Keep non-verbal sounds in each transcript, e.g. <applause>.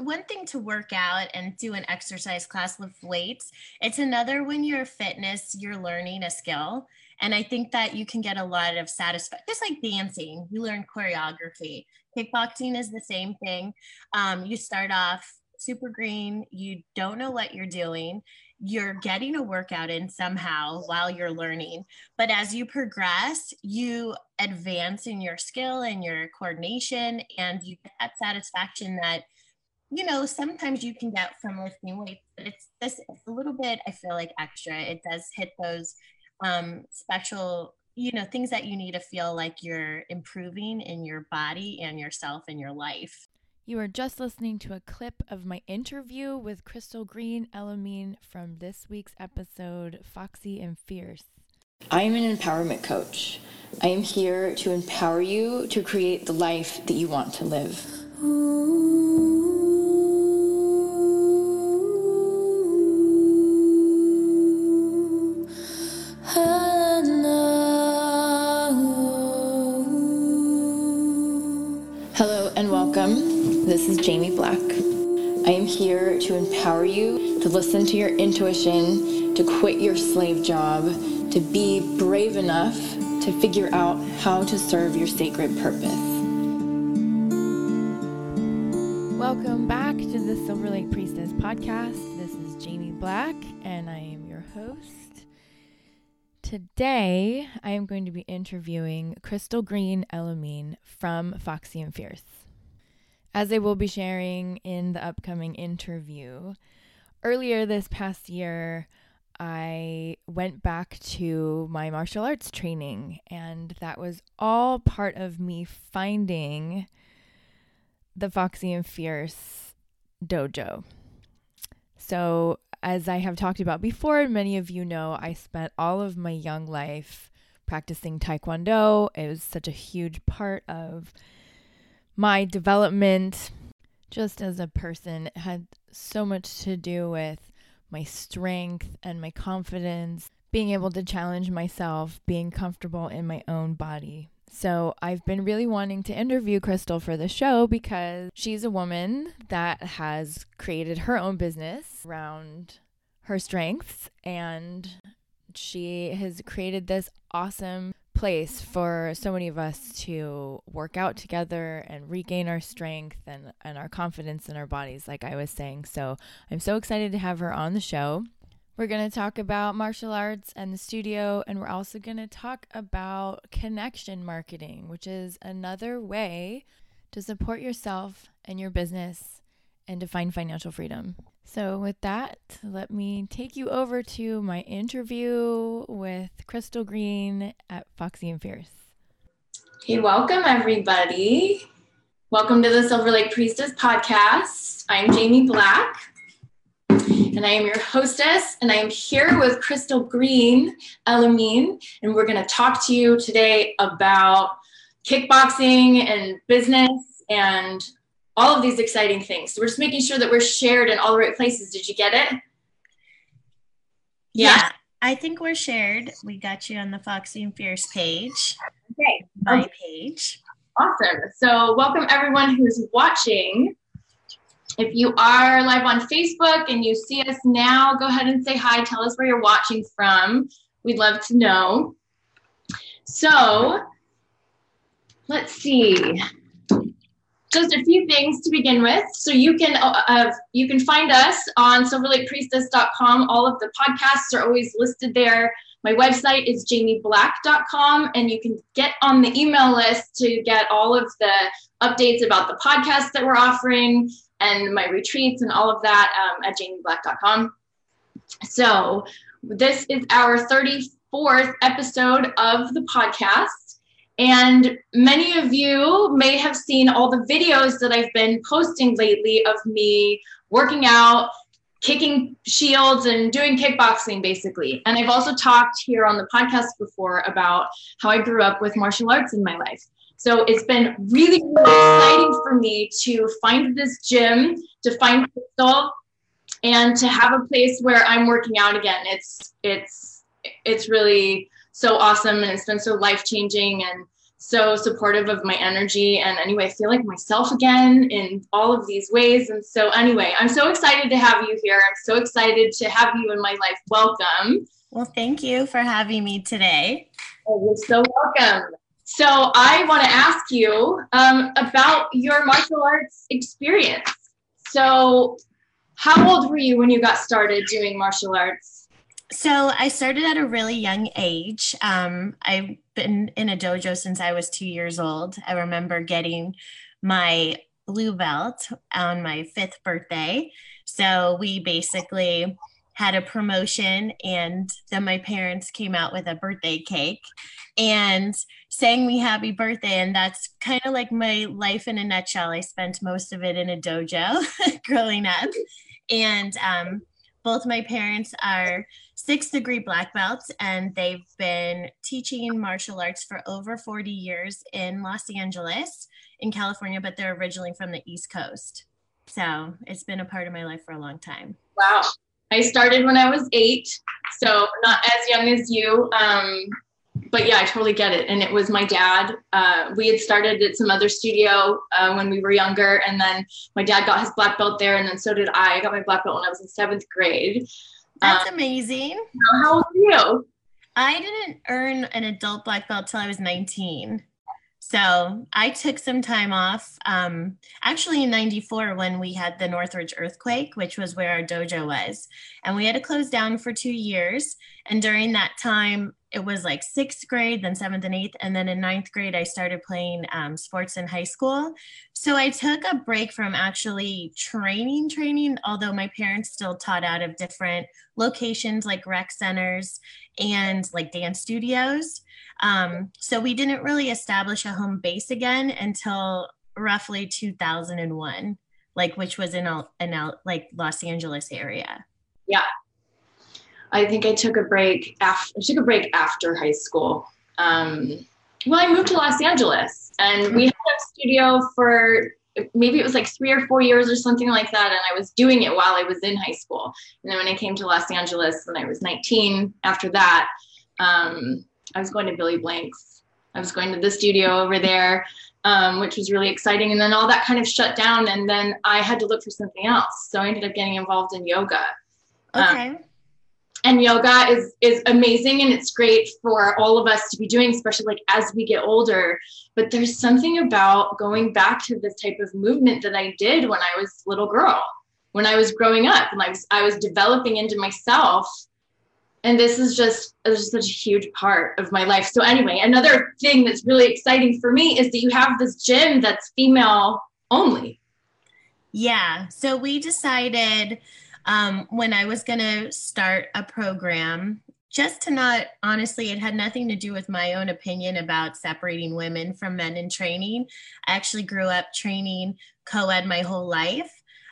one thing to work out and do an exercise class with weights. It's another when you're fitness, you're learning a skill. And I think that you can get a lot of satisfaction, just like dancing, you learn choreography. Kickboxing is the same thing. Um, you start off super green, you don't know what you're doing you're getting a workout in somehow while you're learning. But as you progress, you advance in your skill and your coordination, and you get that satisfaction that, you know, sometimes you can get from lifting weights, but it's this it's a little bit, I feel like extra. It does hit those um, special, you know, things that you need to feel like you're improving in your body and yourself and your life. You are just listening to a clip of my interview with Crystal Green Elamine from this week's episode, Foxy and Fierce. I am an empowerment coach. I am here to empower you to create the life that you want to live. Hello empower you to listen to your intuition, to quit your slave job, to be brave enough to figure out how to serve your sacred purpose. Welcome back to the Silver Lake Priestess podcast. This is Jamie Black, and I am your host. Today, I am going to be interviewing Crystal Green Elamine from Foxy and Fierce as I will be sharing in the upcoming interview. Earlier this past year, I went back to my martial arts training, and that was all part of me finding the Foxy and Fierce dojo. So, as I have talked about before, many of you know, I spent all of my young life practicing Taekwondo. It was such a huge part of my development just as a person had so much to do with my strength and my confidence, being able to challenge myself, being comfortable in my own body. So, I've been really wanting to interview Crystal for the show because she's a woman that has created her own business around her strengths and she has created this awesome place for so many of us to work out together and regain our strength and, and our confidence in our bodies, like I was saying. So I'm so excited to have her on the show. We're going to talk about martial arts and the studio, and we're also going to talk about connection marketing, which is another way to support yourself and your business and to find financial freedom. So, with that, let me take you over to my interview with Crystal Green at Foxy and Fierce. Hey, welcome everybody. Welcome to the Silver Lake Priestess podcast. I'm Jamie Black, and I am your hostess, and I am here with Crystal Green Elamine, and we're going to talk to you today about kickboxing and business and all of these exciting things. So we're just making sure that we're shared in all the right places. Did you get it? Yeah. yeah I think we're shared. We got you on the Foxy and Fierce page. Okay. My okay. page. Awesome. So welcome everyone who's watching. If you are live on Facebook and you see us now, go ahead and say hi. Tell us where you're watching from. We'd love to know. So let's see just a few things to begin with. So you can uh, uh, you can find us on silverlakepriestess.com. All of the podcasts are always listed there. My website is jamieblack.com, and you can get on the email list to get all of the updates about the podcasts that we're offering and my retreats and all of that um, at jamieblack.com. So this is our 34th episode of the podcast. And many of you may have seen all the videos that I've been posting lately of me working out, kicking shields, and doing kickboxing basically. And I've also talked here on the podcast before about how I grew up with martial arts in my life. So it's been really, really exciting for me to find this gym, to find Crystal, and to have a place where I'm working out again. It's it's it's really so awesome and it's been so life changing and so supportive of my energy. And anyway, I feel like myself again in all of these ways. And so, anyway, I'm so excited to have you here. I'm so excited to have you in my life. Welcome. Well, thank you for having me today. Oh, you're so welcome. So, I want to ask you um, about your martial arts experience. So, how old were you when you got started doing martial arts? So I started at a really young age. Um, I've been in a dojo since I was two years old. I remember getting my blue belt on my fifth birthday. So we basically had a promotion, and then my parents came out with a birthday cake and sang me happy birthday. And that's kind of like my life in a nutshell. I spent most of it in a dojo <laughs> growing up. And um, both my parents are six degree black belts, and they've been teaching martial arts for over 40 years in Los Angeles, in California, but they're originally from the East Coast. So it's been a part of my life for a long time. Wow. I started when I was eight, so not as young as you. Um, but yeah, I totally get it. And it was my dad. Uh, we had started at some other studio uh, when we were younger, and then my dad got his black belt there, and then so did I. I got my black belt when I was in seventh grade. That's um, amazing. How old are you? I didn't earn an adult black belt till I was 19. So I took some time off. Um, actually, in '94, when we had the Northridge earthquake, which was where our dojo was, and we had to close down for two years. And during that time, it was like sixth grade, then seventh and eighth, and then in ninth grade, I started playing um, sports in high school. So I took a break from actually training, training, although my parents still taught out of different locations like rec centers and like dance studios. Um, so we didn't really establish a home base again until roughly 2001, like which was in in like Los Angeles area. Yeah, I think I took a break after I took a break after high school. Um, well, I moved to Los Angeles and we had a studio for maybe it was like three or four years or something like that. And I was doing it while I was in high school. And then when I came to Los Angeles when I was 19, after that, um, I was going to Billy Blanks'. I was going to the studio over there, um, which was really exciting. And then all that kind of shut down. And then I had to look for something else. So I ended up getting involved in yoga. Okay. Um, and yoga is is amazing and it's great for all of us to be doing especially like as we get older. But there's something about going back to this type of movement that i did when i was little girl when i was growing up and i was i was developing into myself. And this is just just such a huge part of my life. So anyway another thing that's really exciting for me is that you have this gym that's female only. Yeah. So we decided um, when I was going to start a program, just to not honestly, it had nothing to do with my own opinion about separating women from men in training. I actually grew up training co ed my whole life.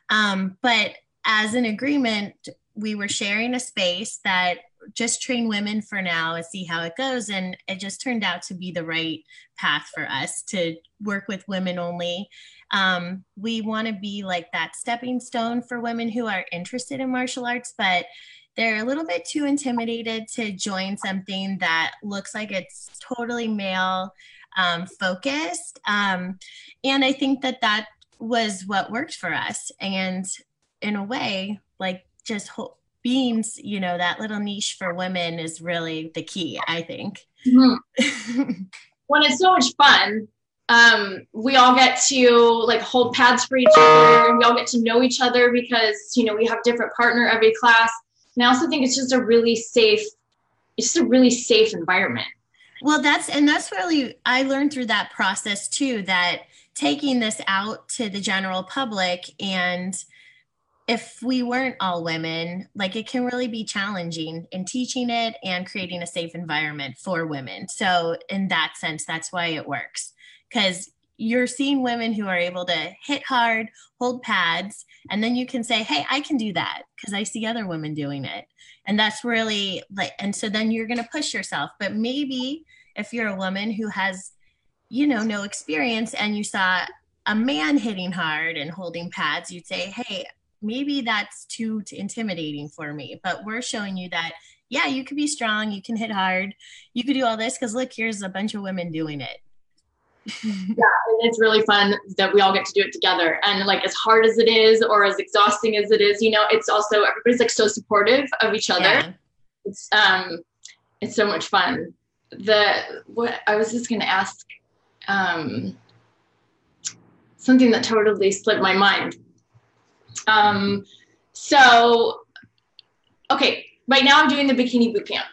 Um, but as an agreement, we were sharing a space that just train women for now and see how it goes. And it just turned out to be the right path for us to work with women only um, we want to be like that stepping stone for women who are interested in martial arts, but they're a little bit too intimidated to join something that looks like it's totally male um, focused. Um, and I think that that was what worked for us. And in a way, like just ho- being, you know, that little niche for women is really the key, I think. Mm-hmm. <laughs> when it's so much fun um, we all get to like hold pads for each other and we all get to know each other because you know we have different partner every class and i also think it's just a really safe it's just a really safe environment well that's and that's really i learned through that process too that taking this out to the general public and if we weren't all women like it can really be challenging in teaching it and creating a safe environment for women so in that sense that's why it works because you're seeing women who are able to hit hard, hold pads, and then you can say, Hey, I can do that because I see other women doing it. And that's really like, and so then you're going to push yourself. But maybe if you're a woman who has, you know, no experience and you saw a man hitting hard and holding pads, you'd say, Hey, maybe that's too, too intimidating for me. But we're showing you that, yeah, you could be strong, you can hit hard, you could do all this because look, here's a bunch of women doing it <laughs> yeah, and it's really fun that we all get to do it together. And like as hard as it is, or as exhausting as it is, you know, it's also everybody's like so supportive of each other. Yeah. It's um, it's so much fun. The what I was just gonna ask, um, something that totally slipped my mind. Um, so, okay, right now I'm doing the bikini boot camp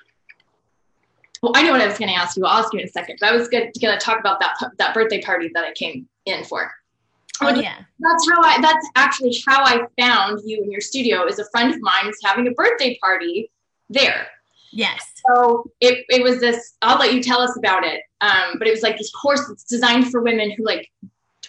well, I know what I was going to ask you. I'll ask you in a second. But I was going to talk about that that birthday party that I came in for. Oh yeah. That's how I. That's actually how I found you in your studio. Is a friend of mine was having a birthday party there. Yes. So it, it was this. I'll let you tell us about it. Um, but it was like this course that's designed for women who like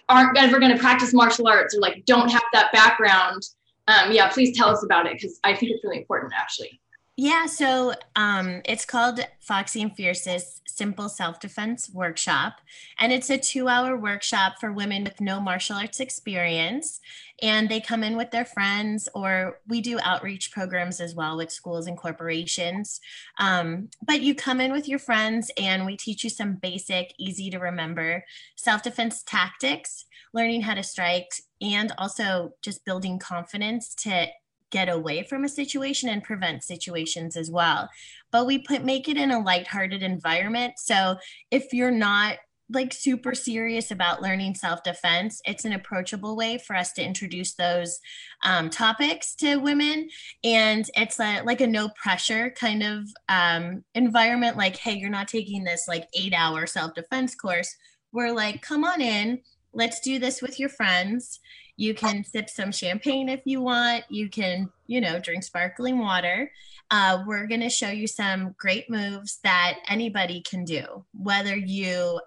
aren't ever going to practice martial arts or like don't have that background. Um, yeah, please tell us about it because I think it's really important actually. Yeah, so um, it's called Foxy and Fierce's Simple Self Defense Workshop. And it's a two hour workshop for women with no martial arts experience. And they come in with their friends, or we do outreach programs as well with schools and corporations. Um, but you come in with your friends, and we teach you some basic, easy to remember self defense tactics, learning how to strike, and also just building confidence to get away from a situation and prevent situations as well. But we put make it in a lighthearted environment. So if you're not like super serious about learning self-defense it's an approachable way for us to introduce those um, topics to women and it's a, like a no pressure kind of um, environment like hey you're not taking this like eight hour self-defense course we're like come on in let's do this with your friends you can sip some champagne if you want. You can, you know, drink sparkling water. Uh, we're going to show you some great moves that anybody can do, whether you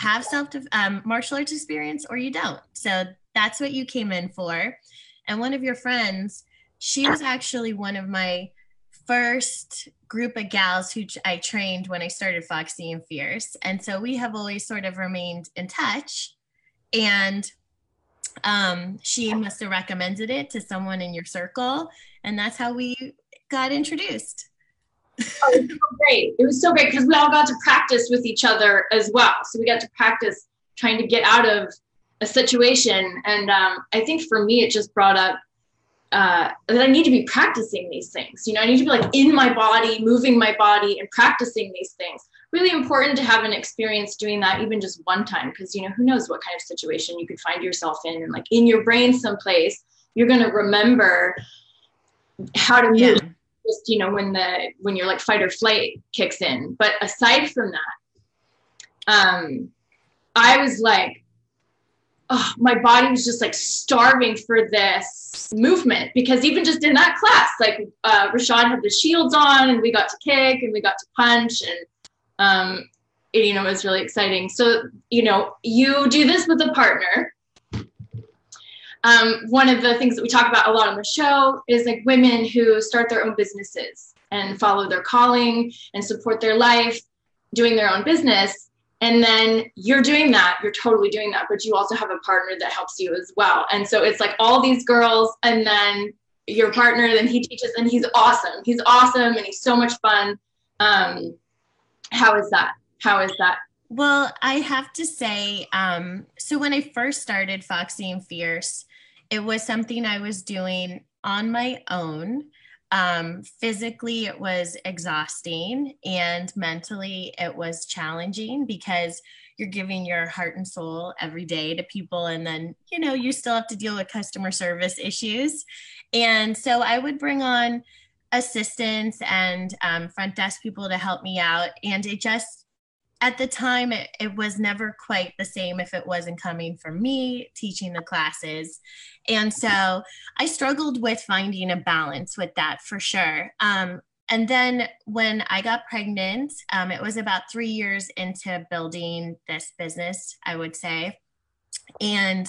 have self um, martial arts experience or you don't. So that's what you came in for. And one of your friends, she was actually one of my first group of gals who I trained when I started Foxy and Fierce. And so we have always sort of remained in touch. And um, she must have recommended it to someone in your circle, and that's how we got introduced. Oh, it was so great! It was so great because we all got to practice with each other as well. So we got to practice trying to get out of a situation, and um, I think for me, it just brought up uh, that I need to be practicing these things. You know, I need to be like in my body, moving my body, and practicing these things really important to have an experience doing that even just one time because you know who knows what kind of situation you could find yourself in and like in your brain someplace you're going to remember how to move yeah. Just you know when the when you're like fight or flight kicks in but aside from that um i was like oh, my body was just like starving for this movement because even just in that class like uh, rashad had the shields on and we got to kick and we got to punch and um, it, you know, it was really exciting. So, you know, you do this with a partner. Um, one of the things that we talk about a lot on the show is like women who start their own businesses and follow their calling and support their life doing their own business. And then you're doing that, you're totally doing that, but you also have a partner that helps you as well. And so it's like all these girls, and then your partner, then he teaches, and he's awesome. He's awesome and he's so much fun. Um, how is that? How is that? Well, I have to say, um, so when I first started Foxy and Fierce, it was something I was doing on my own. Um, physically, it was exhausting, and mentally, it was challenging because you're giving your heart and soul every day to people, and then you know you still have to deal with customer service issues. And so I would bring on assistants and um, front desk people to help me out. And it just, at the time, it, it was never quite the same if it wasn't coming from me teaching the classes. And so I struggled with finding a balance with that for sure. Um, and then when I got pregnant, um, it was about three years into building this business, I would say. And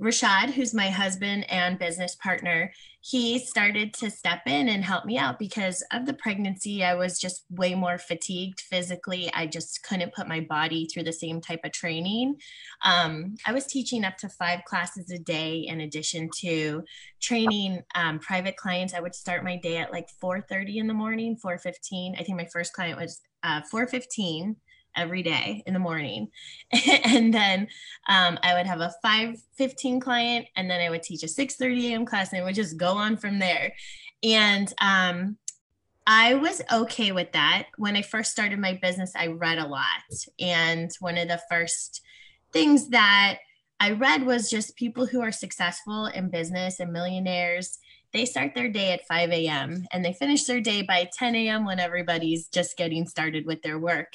Rashad, who's my husband and business partner, he started to step in and help me out because of the pregnancy. I was just way more fatigued physically. I just couldn't put my body through the same type of training. Um, I was teaching up to five classes a day in addition to training um, private clients. I would start my day at like 4:30 in the morning, 4:15. I think my first client was uh, 4:15 every day in the morning. <laughs> and then um, I would have a 5:15 client and then I would teach a 6:30 a.m. class and it would just go on from there. And um, I was okay with that. When I first started my business, I read a lot. And one of the first things that I read was just people who are successful in business and millionaires they start their day at 5 a.m. and they finish their day by 10 a.m. when everybody's just getting started with their work.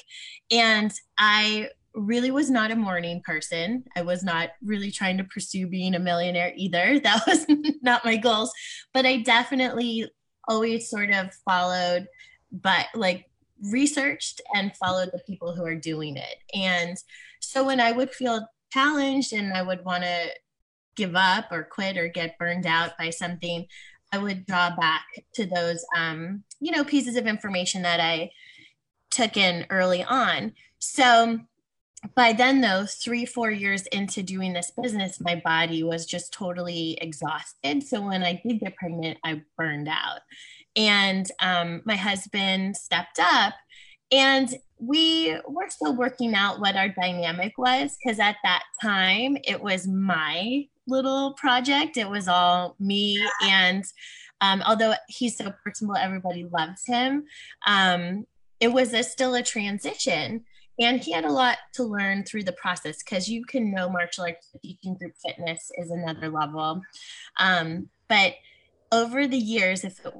And I really was not a morning person. I was not really trying to pursue being a millionaire either. <laughs> That was not my goals. But I definitely always sort of followed, but like researched and followed the people who are doing it. And so when I would feel challenged and I would want to give up or quit or get burned out by something, I would draw back to those, um, you know, pieces of information that I took in early on. So by then, though, three, four years into doing this business, my body was just totally exhausted. So when I did get pregnant, I burned out. And um, my husband stepped up and we were still working out what our dynamic was because at that time it was my little project. It was all me. And um, although he's so personable, everybody loves him. Um, it was a, still a transition. And he had a lot to learn through the process because you can know martial arts teaching group fitness is another level. Um, but over the years, if it,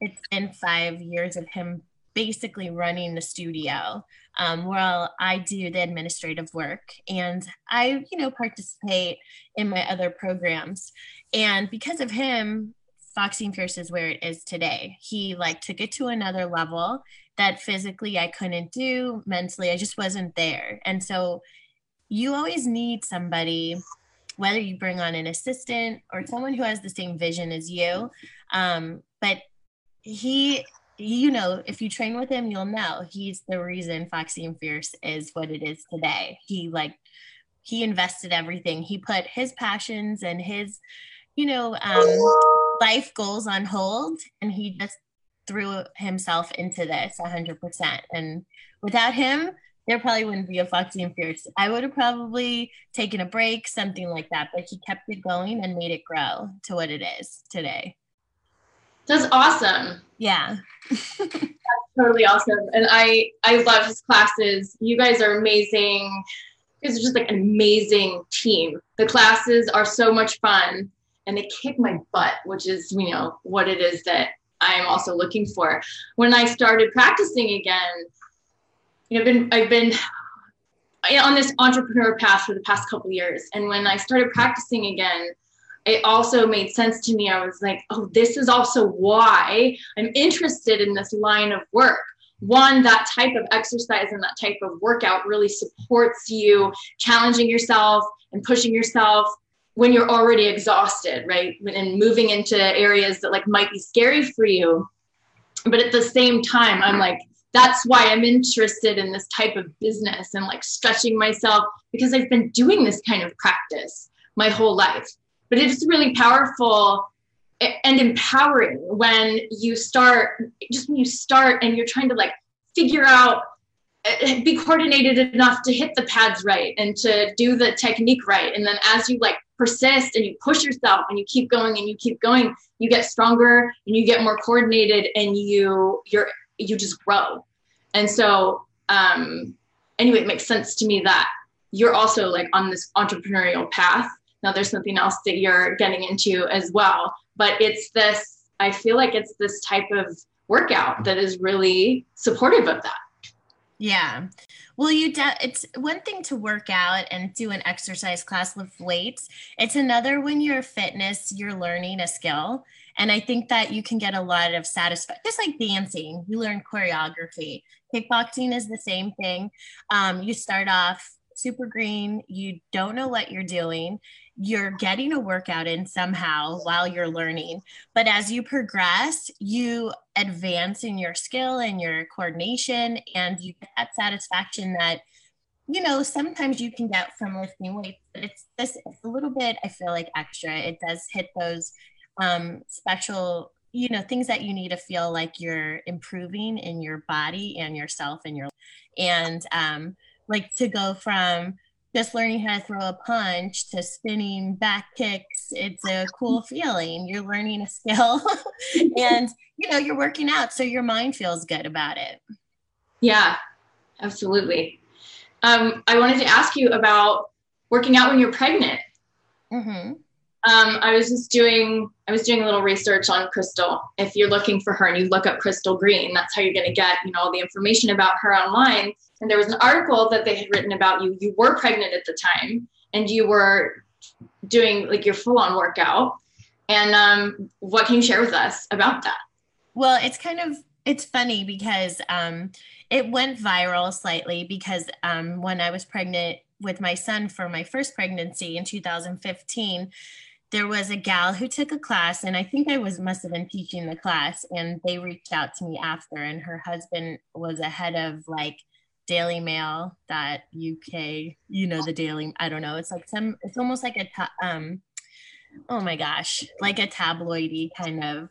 it's been five years of him basically running the studio um, while I do the administrative work and I, you know, participate in my other programs. And because of him, Foxy and Fierce is where it is today. He like took it to another level that physically I couldn't do, mentally I just wasn't there. And so you always need somebody whether you bring on an assistant or someone who has the same vision as you. Um, but he you know, if you train with him, you'll know he's the reason Foxy and Fierce is what it is today. He like he invested everything. He put his passions and his, you know, um, life goals on hold, and he just threw himself into this 100%. And without him, there probably wouldn't be a Foxy and Fierce. I would have probably taken a break, something like that. But he kept it going and made it grow to what it is today. That's awesome. Yeah. That's totally awesome. And I I love his classes. You guys are amazing. You guys are just like an amazing team. The classes are so much fun and they kick my butt, which is, you know, what it is that I am also looking for. When I started practicing again, you know, I've been I've been on this entrepreneur path for the past couple years. And when I started practicing again, it also made sense to me. I was like, oh, this is also why I'm interested in this line of work. One, that type of exercise and that type of workout really supports you challenging yourself and pushing yourself when you're already exhausted, right? And moving into areas that like might be scary for you. But at the same time, I'm like, that's why I'm interested in this type of business and like stretching myself because I've been doing this kind of practice my whole life but it's really powerful and empowering when you start just when you start and you're trying to like figure out eh, be coordinated enough to hit the pads right and to do the technique right. And then as you like persist and you push yourself and you keep going and you keep going you get stronger and you get more coordinated and you you're you just grow. And so um anyway it makes sense to me that you're also like on this entrepreneurial path now there's something else that you're getting into as well but it's this i feel like it's this type of workout that is really supportive of that. Yeah. Well you de- it's one thing to work out and do an exercise class lift weights. It's another when you're fitness you're learning a skill. And i think that you can get a lot of satisfaction just like dancing you learn choreography. Kickboxing is the same thing. Um, you start off super green you don't know what you're doing you're getting a workout in somehow while you're learning. But as you progress, you advance in your skill and your coordination, and you get that satisfaction that, you know, sometimes you can get from lifting weights, but it's just it's a little bit, I feel like extra. It does hit those um, special, you know, things that you need to feel like you're improving in your body and yourself and your, and, um, like to go from just learning how to throw a punch to spinning back kicks. It's a cool <laughs> feeling. You're learning a skill <laughs> and you know you're working out so your mind feels good about it. Yeah absolutely. Um, i wanted to ask you about working out when you're pregnant. Mm-hmm. um, i was just doing i was doing a little research on crystal. If you're looking for her and you look up crystal green that's how you're going to get you know all the information about her online. And there was an article that they had written about you. You were pregnant at the time and you were doing like your full-on workout. And um, what can you share with us about that? Well it's kind of it's funny because um, it went viral slightly because um, when i was pregnant with my son for my first pregnancy in 2015 there was a gal who took a class and i think i was must have been teaching the class and they reached out to me after and her husband was a head of like Daily Mail that UK, you know, the Daily, I don't know, it's like some, it's almost like a, ta- um, oh my gosh, like a tabloidy kind of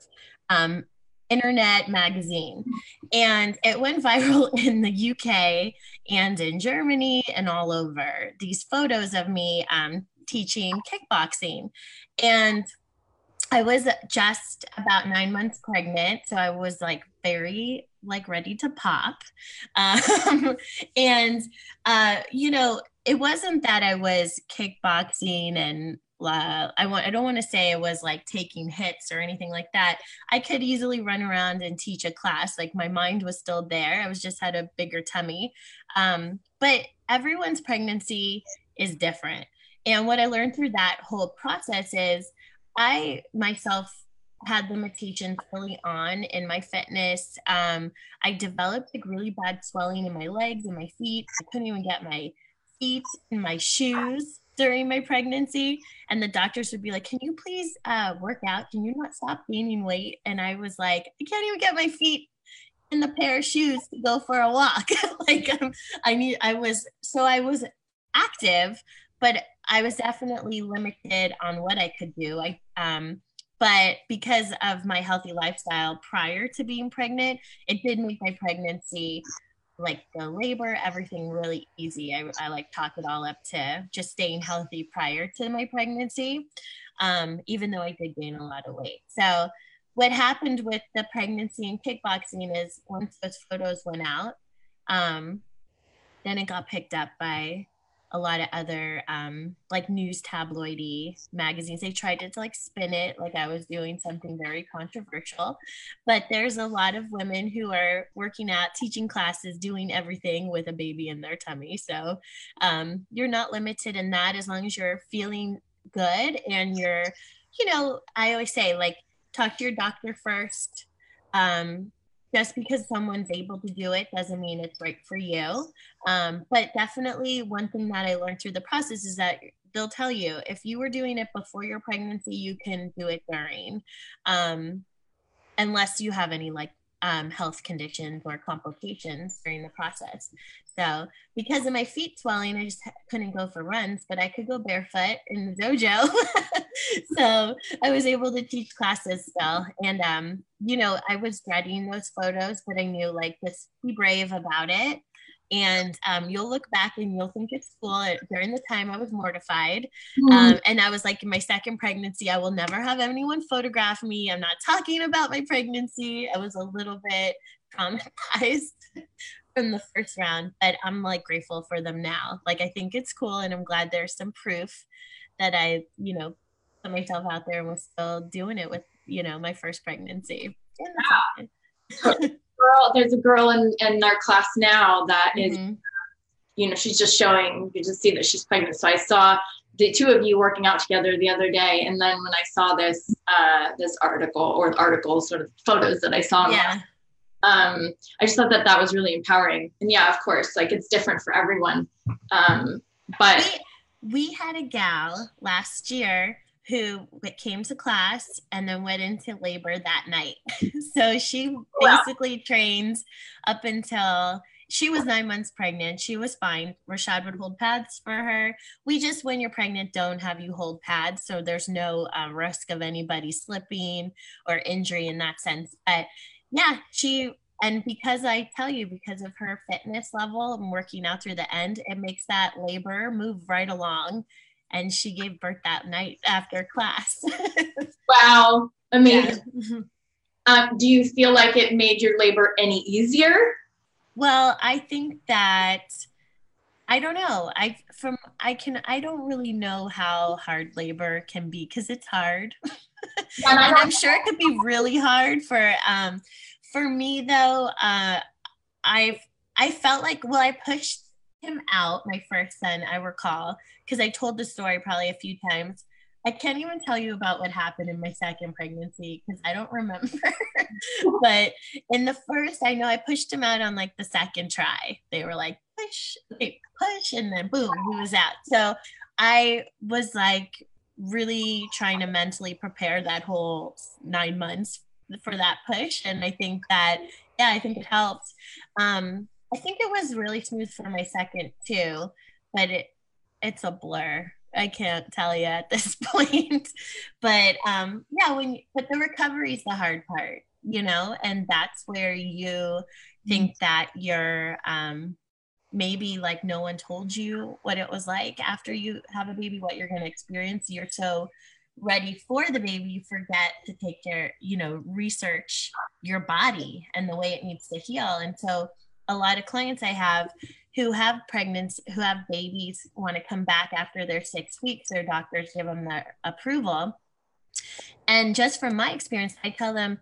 um, internet magazine. And it went <laughs> viral in the UK and in Germany and all over. These photos of me um, teaching kickboxing. And I was just about nine months pregnant. So I was like very like ready to pop. <laughs> Um, and, uh, you know, it wasn't that I was kickboxing and uh, I want I don't want to say it was like taking hits or anything like that. I could easily run around and teach a class. Like my mind was still there. I was just had a bigger tummy. Um, but everyone's pregnancy is different. And what I learned through that whole process is I myself had limitations early on in my fitness. Um, I developed like really bad swelling in my legs and my feet. I couldn't even get my feet in my shoes during my pregnancy. And the doctors would be like, Can you please uh, work out? Can you not stop gaining weight? And I was like, I can't even get my feet in the pair of shoes to go for a walk. <laughs> like um, I need, I was, so I was active, but I was definitely limited on what I could do. I, um, but because of my healthy lifestyle prior to being pregnant, it did make my pregnancy like the labor, everything really easy. I, I like talk it all up to just staying healthy prior to my pregnancy, um, even though I did gain a lot of weight. So, what happened with the pregnancy and kickboxing is once those photos went out, um, then it got picked up by a lot of other um, like news tabloidy magazines. They tried to, to like spin it like I was doing something very controversial. But there's a lot of women who are working out, teaching classes, doing everything with a baby in their tummy. So um, you're not limited in that as long as you're feeling good and you're, you know, I always say like talk to your doctor first. Um, just because someone's able to do it doesn't mean it's right for you. Um, but definitely, one thing that I learned through the process is that they'll tell you if you were doing it before your pregnancy, you can do it during, um, unless you have any like um, health conditions or complications during the process. So, because of my feet swelling, I just couldn't go for runs, but I could go barefoot in the dojo. <laughs> so, I was able to teach classes still. And, um, you know, I was dreading those photos, but I knew like just be brave about it and um, you'll look back and you'll think it's cool. During the time, I was mortified, mm-hmm. um, and I was like, in my second pregnancy, I will never have anyone photograph me. I'm not talking about my pregnancy. I was a little bit traumatized <laughs> from the first round, but I'm like grateful for them now. Like I think it's cool, and I'm glad there's some proof that I, you know, put myself out there and was still doing it with, you know, my first pregnancy. Yeah <laughs> girl, there's a girl in, in our class now that mm-hmm. is, you know, she's just showing, you just see that she's pregnant. So I saw the two of you working out together the other day. And then when I saw this, uh, this article or articles, sort of photos that I saw, yeah. um, I just thought that that was really empowering. And yeah, of course, like it's different for everyone. Um, but we, we had a gal last year who came to class and then went into labor that night. <laughs> so she basically wow. trains up until she was nine months pregnant. She was fine. Rashad would hold pads for her. We just, when you're pregnant, don't have you hold pads. So there's no uh, risk of anybody slipping or injury in that sense. But yeah, she and because I tell you, because of her fitness level and working out through the end, it makes that labor move right along. And she gave birth that night after class. <laughs> wow, amazing. Yeah. Um, do you feel like it made your labor any easier? Well, I think that I don't know. I from I can I don't really know how hard labor can be because it's hard. <laughs> and I'm sure it could be really hard for um for me though, uh I've I felt like well I pushed him out, my first son, I recall, because I told the story probably a few times. I can't even tell you about what happened in my second pregnancy because I don't <laughs> remember. but in the first, I know I pushed him out on like the second try. They were like, push, push, and then boom, he was out. So I was like really trying to mentally prepare that whole nine months for that push. And I think that, yeah, I think it helped. Um, I think it was really smooth for my second too, but it it's a blur. I can't tell you at <laughs> this point. but um yeah, when you, but the recovery is the hard part, you know, and that's where you think mm-hmm. that you're um maybe like no one told you what it was like after you have a baby, what you're gonna experience. You're so ready for the baby, you forget to take care, you know, research your body and the way it needs to heal. And so a lot of clients I have who have pregnancy, who have babies, want to come back after their six weeks. Their doctors give them their approval. And just from my experience, I tell them,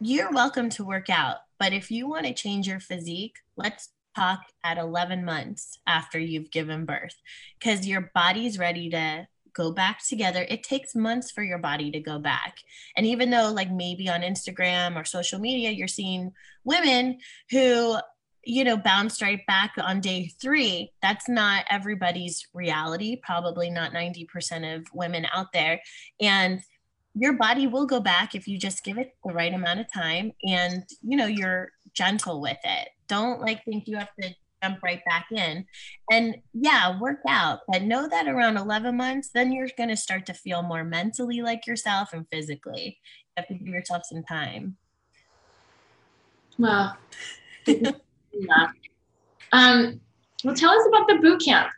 you're welcome to work out, but if you want to change your physique, let's talk at 11 months after you've given birth because your body's ready to go back together. It takes months for your body to go back. And even though, like, maybe on Instagram or social media, you're seeing women who you know, bounced right back on day three. That's not everybody's reality, probably not 90% of women out there. And your body will go back if you just give it the right amount of time and, you know, you're gentle with it. Don't like think you have to jump right back in. And yeah, work out, but know that around 11 months, then you're going to start to feel more mentally like yourself and physically. You have to give yourself some time. Wow. <laughs> Yeah. Um, well, tell us about the boot camp.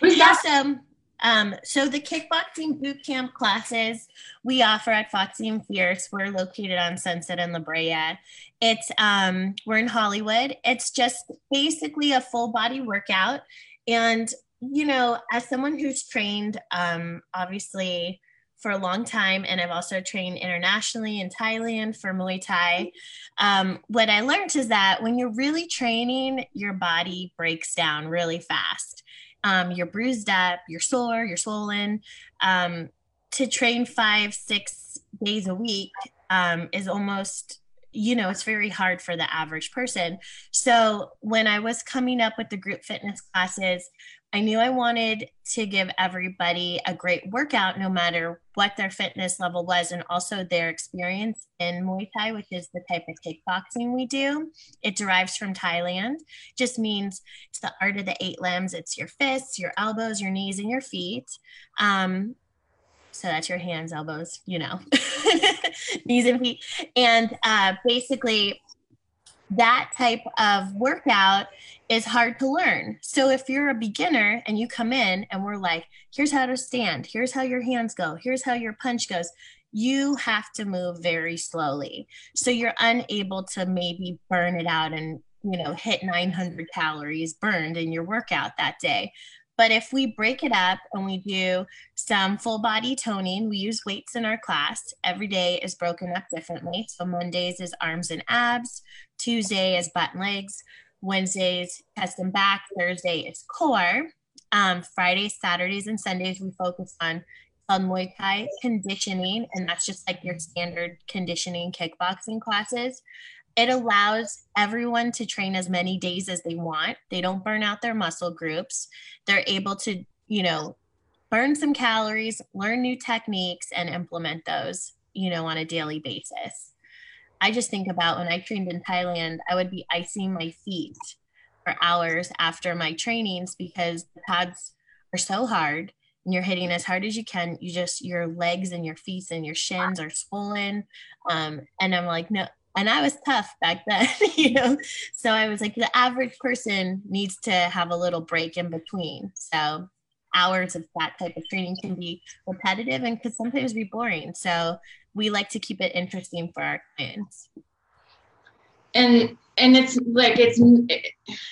Who's yes, um, um, so the kickboxing boot camp classes we offer at Foxy and Fierce. We're located on Sunset and La Brea. It's um, we're in Hollywood. It's just basically a full body workout, and you know, as someone who's trained, um, obviously for a long time, and I've also trained internationally in Thailand for Muay Thai. Um, what I learned is that when you're really training, your body breaks down really fast. Um, you're bruised up, you're sore, you're swollen. Um, to train five, six days a week um, is almost you know, it's very hard for the average person. So when I was coming up with the group fitness classes, I knew I wanted to give everybody a great workout no matter what their fitness level was and also their experience in Muay Thai, which is the type of kickboxing we do. It derives from Thailand, just means it's the art of the eight limbs. It's your fists, your elbows, your knees, and your feet. Um, so that's your hands, elbows, you know, <laughs> knees and feet. And uh, basically, that type of workout is hard to learn. So if you're a beginner and you come in and we're like, here's how to stand, here's how your hands go, here's how your punch goes, you have to move very slowly. So you're unable to maybe burn it out and you know hit 900 calories burned in your workout that day but if we break it up and we do some full body toning, we use weights in our class. Every day is broken up differently. So Mondays is arms and abs, Tuesday is butt and legs, Wednesdays chest and back, Thursday is core. Um, Fridays, Saturdays, and Sundays we focus on called Muay Thai conditioning, and that's just like your standard conditioning kickboxing classes it allows everyone to train as many days as they want. They don't burn out their muscle groups. They're able to, you know, burn some calories, learn new techniques, and implement those, you know, on a daily basis. I just think about when I trained in Thailand, I would be icing my feet for hours after my trainings because the pads are so hard and you're hitting as hard as you can. You just, your legs and your feet and your shins are swollen. Um, and I'm like, no, and I was tough back then, <laughs> you know. So I was like, the average person needs to have a little break in between. So hours of that type of training can be repetitive and could sometimes be boring. So we like to keep it interesting for our clients. And and it's like it's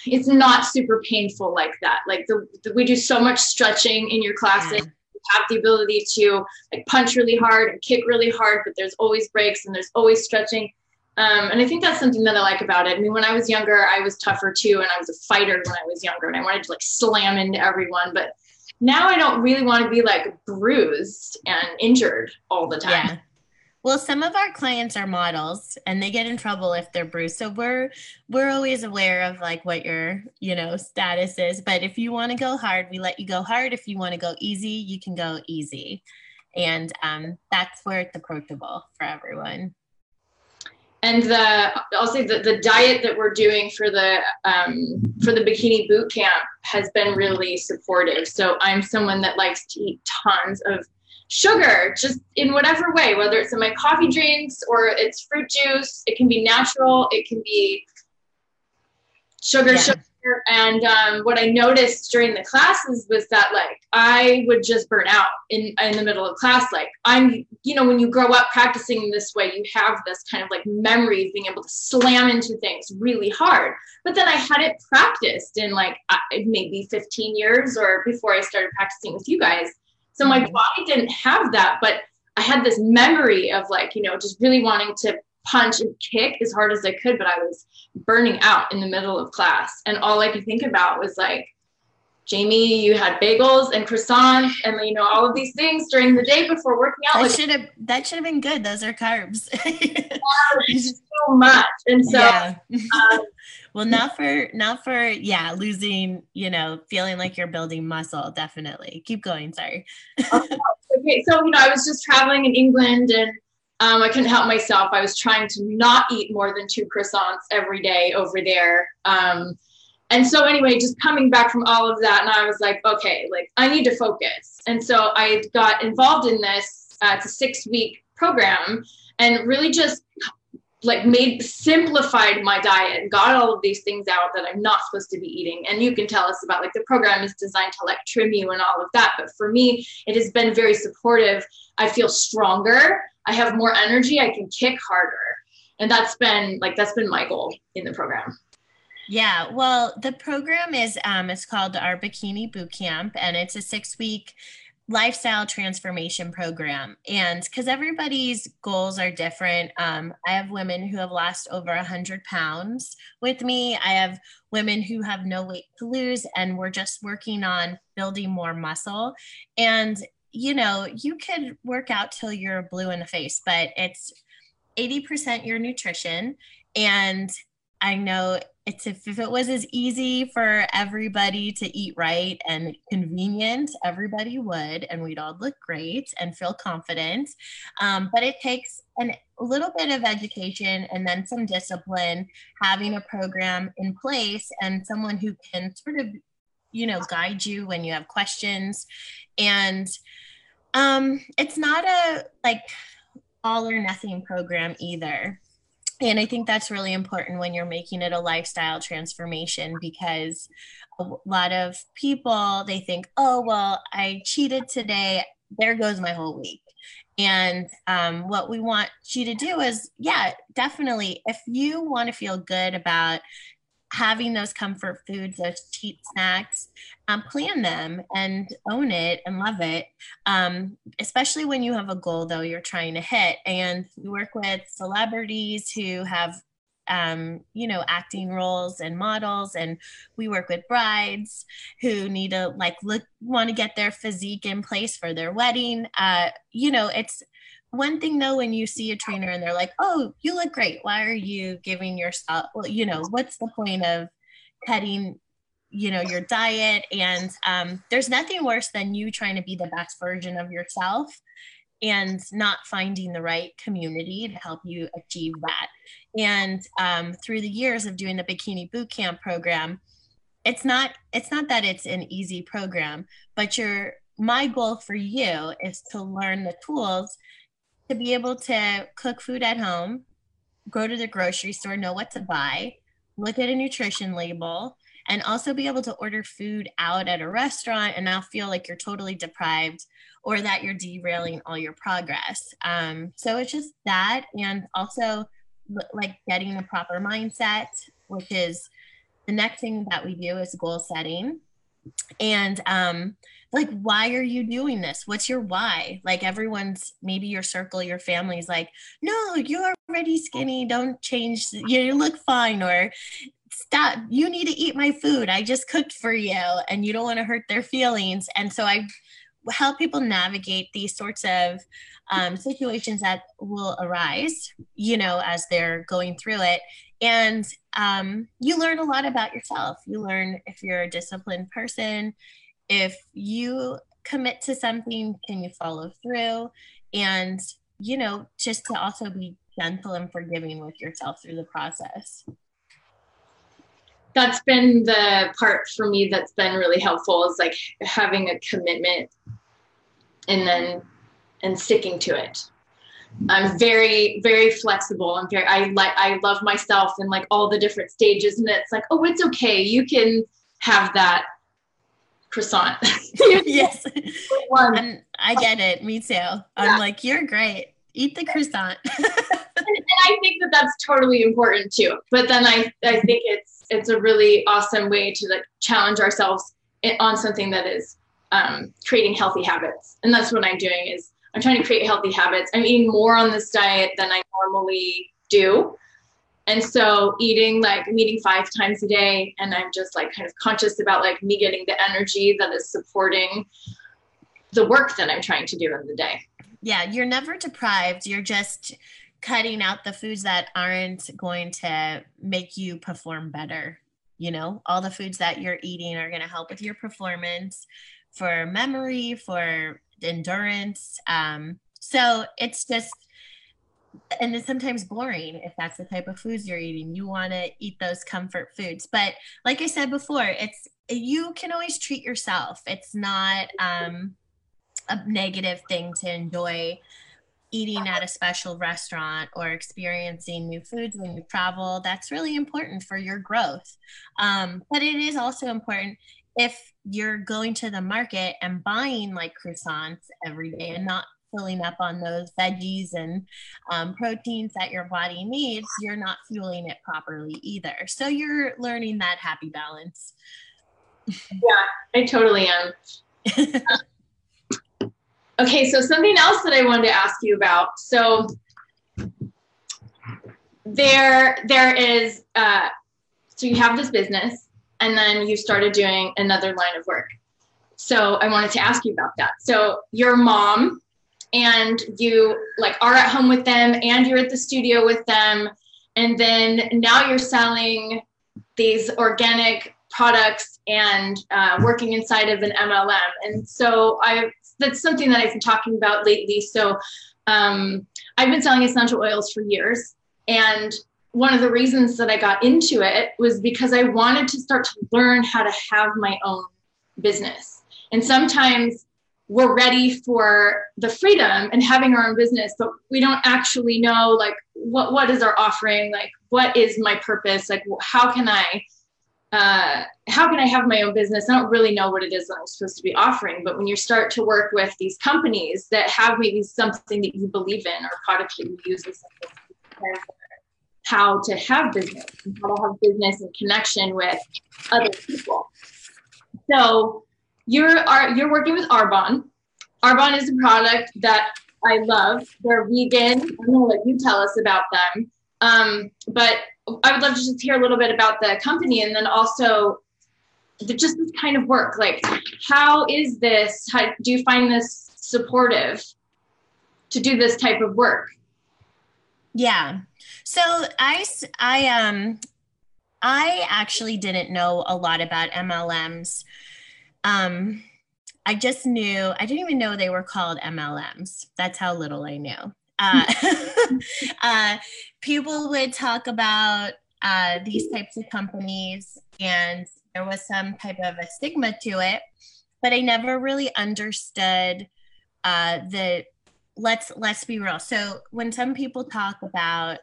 it's not super painful like that. Like the, the we do so much stretching in your classes. Yeah have the ability to like punch really hard and kick really hard, but there's always breaks and there's always stretching. Um, and I think that's something that I like about it. I mean, when I was younger, I was tougher too, and I was a fighter when I was younger, and I wanted to like slam into everyone. But now I don't really want to be like bruised and injured all the time. Yeah. Well, some of our clients are models and they get in trouble if they're bruised. So we're we're always aware of like what your, you know, status is. But if you want to go hard, we let you go hard. If you want to go easy, you can go easy. And um, that's where it's approachable for everyone and the I'll say that the diet that we're doing for the um, for the bikini boot camp has been really supportive. So I'm someone that likes to eat tons of sugar, just in whatever way, whether it's in my coffee drinks or it's fruit juice. It can be natural. It can be sugar, yeah. sugar, and um, what I noticed during the classes was that like I would just burn out in in the middle of class. Like I'm, you know, when you grow up practicing this way, you have this kind of like memory of being able to slam into things really hard. But then I hadn't practiced in like maybe 15 years or before I started practicing with you guys. So my mm-hmm. body didn't have that, but I had this memory of like, you know, just really wanting to punch and kick as hard as I could, but I was burning out in the middle of class. And all I could think about was like, Jamie, you had bagels and croissants and you know all of these things during the day before working out. That should have that should have been good. Those are carbs. <laughs> so much, and so yeah. um, <laughs> well, not for not for yeah losing. You know, feeling like you're building muscle. Definitely keep going. Sorry. <laughs> okay, so you know, I was just traveling in England and um, I couldn't help myself. I was trying to not eat more than two croissants every day over there. Um, and so anyway, just coming back from all of that, and I was like, okay, like I need to focus. And so I got involved in this. Uh, it's a six week program, and really just like made simplified my diet and got all of these things out that I'm not supposed to be eating. And you can tell us about like the program is designed to like trim you and all of that. But for me, it has been very supportive. I feel stronger. I have more energy. I can kick harder. And that's been like that's been my goal in the program. Yeah, well, the program is um it's called our Bikini Boot Camp and it's a 6-week lifestyle transformation program and because everybody's goals are different um, i have women who have lost over a 100 pounds with me i have women who have no weight to lose and we're just working on building more muscle and you know you could work out till you're blue in the face but it's 80% your nutrition and I know it's if, if it was as easy for everybody to eat right and convenient, everybody would, and we'd all look great and feel confident. Um, but it takes an, a little bit of education and then some discipline, having a program in place and someone who can sort of, you know, guide you when you have questions. And um, it's not a like all or nothing program either. And i think that's really important when you're making it a lifestyle transformation because a lot of people they think oh well i cheated today. There goes my whole week. And um, what we want you to do is yeah definitely if you want to feel good about having those comfort foods, those cheap snacks, um, plan them and own it and love it. Um, especially when you have a goal, though, you're trying to hit. And we work with celebrities who have, um, you know, acting roles and models. And we work with brides who need to, like, look, want to get their physique in place for their wedding. Uh, you know, it's, one thing though when you see a trainer and they're like oh you look great. Why are you giving yourself well you know what's the point of cutting you know your diet? And um, there's nothing worse than you trying to be the best version of yourself and not finding the right community to help you achieve that. And um, through the years of doing the bikini boot camp program it's not it's not that it's an easy program but your my goal for you is to learn the tools to be able to cook food at home, go to the grocery store, know what to buy, look at a nutrition label, and also be able to order food out at a restaurant and not feel like you're totally deprived or that you're derailing all your progress. Um, so it's just that, and also like getting a proper mindset, which is the next thing that we do is goal setting. And um, like, why are you doing this? What's your why? Like, everyone's maybe your circle, your family's like, no, you're already skinny. Don't change. You look fine. Or stop. You need to eat my food. I just cooked for you. And you don't want to hurt their feelings. And so I help people navigate these sorts of um, situations that will arise, you know, as they're going through it. And um, you learn a lot about yourself. You learn if you're a disciplined person, if you commit to something, can you follow through? And, you know, just to also be gentle and forgiving with yourself through the process. That's been the part for me that's been really helpful is like having a commitment and then and sticking to it. I'm very, very flexible. I'm very, I like, I love myself and like all the different stages. And it's like, oh, it's okay. You can have that croissant. <laughs> yes. and I get it. Me too. I'm like, you're great. Eat the croissant. <laughs> and, and I think that that's totally important too. But then I, I think it's, it's a really awesome way to like challenge ourselves on something that is um, creating healthy habits. And that's what I'm doing is I'm trying to create healthy habits. I'm eating more on this diet than I normally do. And so eating like eating five times a day and I'm just like kind of conscious about like me getting the energy that is supporting the work that I'm trying to do in the day. Yeah, you're never deprived. You're just cutting out the foods that aren't going to make you perform better. You know, all the foods that you're eating are going to help with your performance for memory, for endurance. Um, so it's just, and it's sometimes boring if that's the type of foods you're eating. You want to eat those comfort foods. But like I said before, it's, you can always treat yourself. It's not um, a negative thing to enjoy eating at a special restaurant or experiencing new foods when you travel that's really important for your growth um, but it is also important if you're going to the market and buying like croissants every day and not filling up on those veggies and um, proteins that your body needs, you're not fueling it properly either. So you're learning that happy balance. Yeah, I totally am. <laughs> okay, so something else that I wanted to ask you about. So there, there is. Uh, so you have this business and then you started doing another line of work. So I wanted to ask you about that. So your mom and you like are at home with them and you're at the studio with them and then now you're selling these organic products and uh, working inside of an MLM. And so I that's something that I've been talking about lately. So um, I've been selling essential oils for years and one of the reasons that I got into it was because I wanted to start to learn how to have my own business. And sometimes we're ready for the freedom and having our own business, but we don't actually know like what what is our offering, like what is my purpose, like how can I uh, how can I have my own business? I don't really know what it is that I'm supposed to be offering. But when you start to work with these companies that have maybe something that you believe in or product that you use or something, how to have business and how to have business in connection with other people. So you're are you're working with Arbonne. Arbonne is a product that I love. They're vegan. I'm gonna let you tell us about them. Um, but I would love to just hear a little bit about the company and then also the, just this kind of work. Like, how is this? How, do you find this supportive to do this type of work? Yeah. So I, I, um, I actually didn't know a lot about MLMs. Um, I just knew, I didn't even know they were called MLMs. That's how little I knew. Uh, <laughs> uh, people would talk about uh, these types of companies, and there was some type of a stigma to it, but I never really understood uh, the let's let's be real. So when some people talk about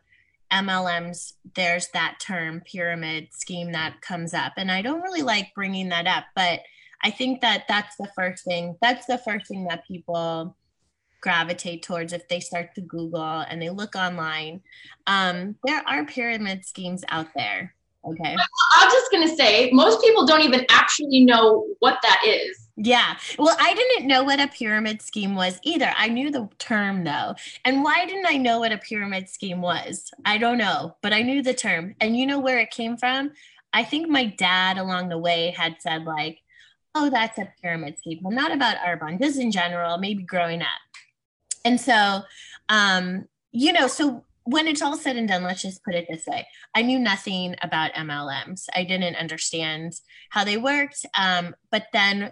MLMs, there's that term pyramid scheme that comes up. And I don't really like bringing that up, but I think that that's the first thing. That's the first thing that people gravitate towards if they start to Google and they look online. Um, there are pyramid schemes out there. Okay. I'm just going to say, most people don't even actually know what that is. Yeah. Well, I didn't know what a pyramid scheme was either. I knew the term though. And why didn't I know what a pyramid scheme was? I don't know, but I knew the term. And you know where it came from? I think my dad along the way had said, like, oh, that's a pyramid scheme. Well, not about Arbonne, just in general, maybe growing up. And so, um, you know, so when it's all said and done, let's just put it this way I knew nothing about MLMs. I didn't understand how they worked. Um, but then,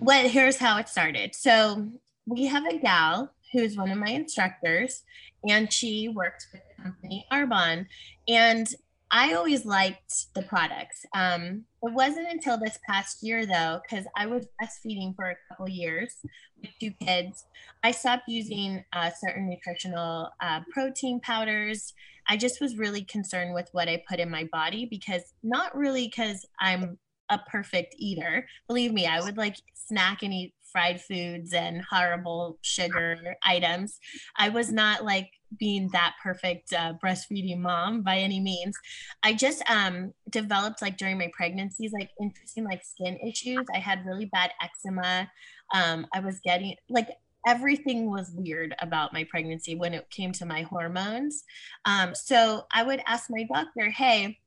what here's how it started. So, we have a gal who's one of my instructors, and she works with the company Arbonne. And I always liked the products. Um, it wasn't until this past year, though, because I was breastfeeding for a couple years with two kids. I stopped using uh, certain nutritional uh, protein powders. I just was really concerned with what I put in my body because not really because I'm a perfect eater. Believe me, I would like snack and eat fried foods and horrible sugar items. I was not like being that perfect uh, breastfeeding mom by any means. I just um, developed like during my pregnancies, like interesting like skin issues. I had really bad eczema. Um, I was getting like everything was weird about my pregnancy when it came to my hormones. Um, so I would ask my doctor, hey,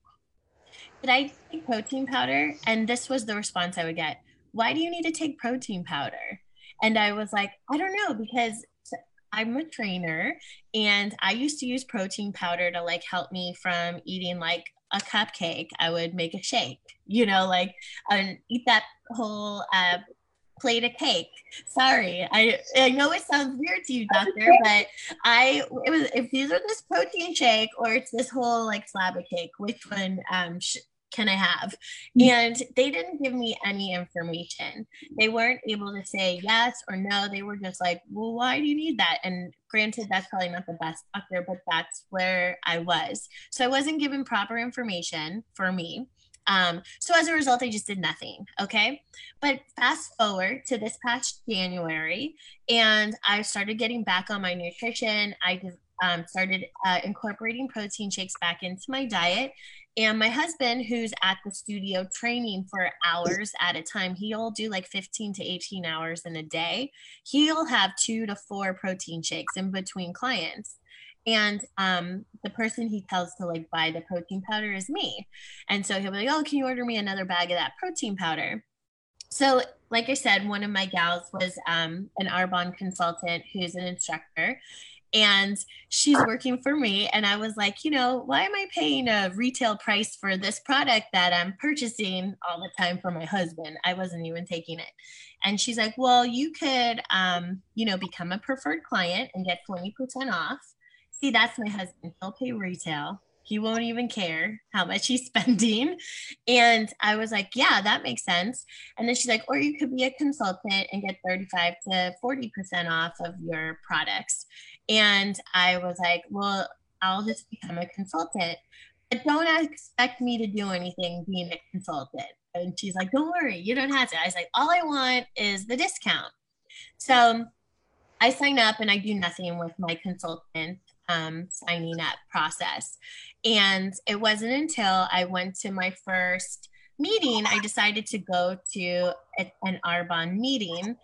did I take protein powder? And this was the response I would get. Why do you need to take protein powder? And I was like, I don't know, because I'm a trainer and I used to use protein powder to like help me from eating like a cupcake. I would make a shake, you know, like and eat that whole uh, plate of cake. Sorry, I I know it sounds weird to you, doctor, but I it was if these are this protein shake or it's this whole like slab of cake, which one um sh- can I have? Mm. And they didn't give me any information. They weren't able to say yes or no. They were just like, well, why do you need that? And granted, that's probably not the best doctor, but that's where I was. So I wasn't given proper information for me. Um, so as a result, I just did nothing. Okay. But fast forward to this past January, and I started getting back on my nutrition. I um, started uh, incorporating protein shakes back into my diet. And my husband, who's at the studio training for hours at a time, he'll do like 15 to 18 hours in a day. He'll have two to four protein shakes in between clients. And um, the person he tells to like buy the protein powder is me. And so he'll be like, Oh, can you order me another bag of that protein powder? So, like I said, one of my gals was um, an Arbonne consultant who's an instructor and she's working for me and i was like you know why am i paying a retail price for this product that i'm purchasing all the time for my husband i wasn't even taking it and she's like well you could um, you know become a preferred client and get 20% off see that's my husband he'll pay retail he won't even care how much he's <laughs> spending. And I was like, yeah, that makes sense. And then she's like, or you could be a consultant and get 35 to 40% off of your products. And I was like, well, I'll just become a consultant. But don't expect me to do anything being a consultant. And she's like, don't worry, you don't have to. I was like, all I want is the discount. So I sign up and I do nothing with my consultant um, signing up process. And it wasn't until I went to my first meeting, I decided to go to a, an Arbonne meeting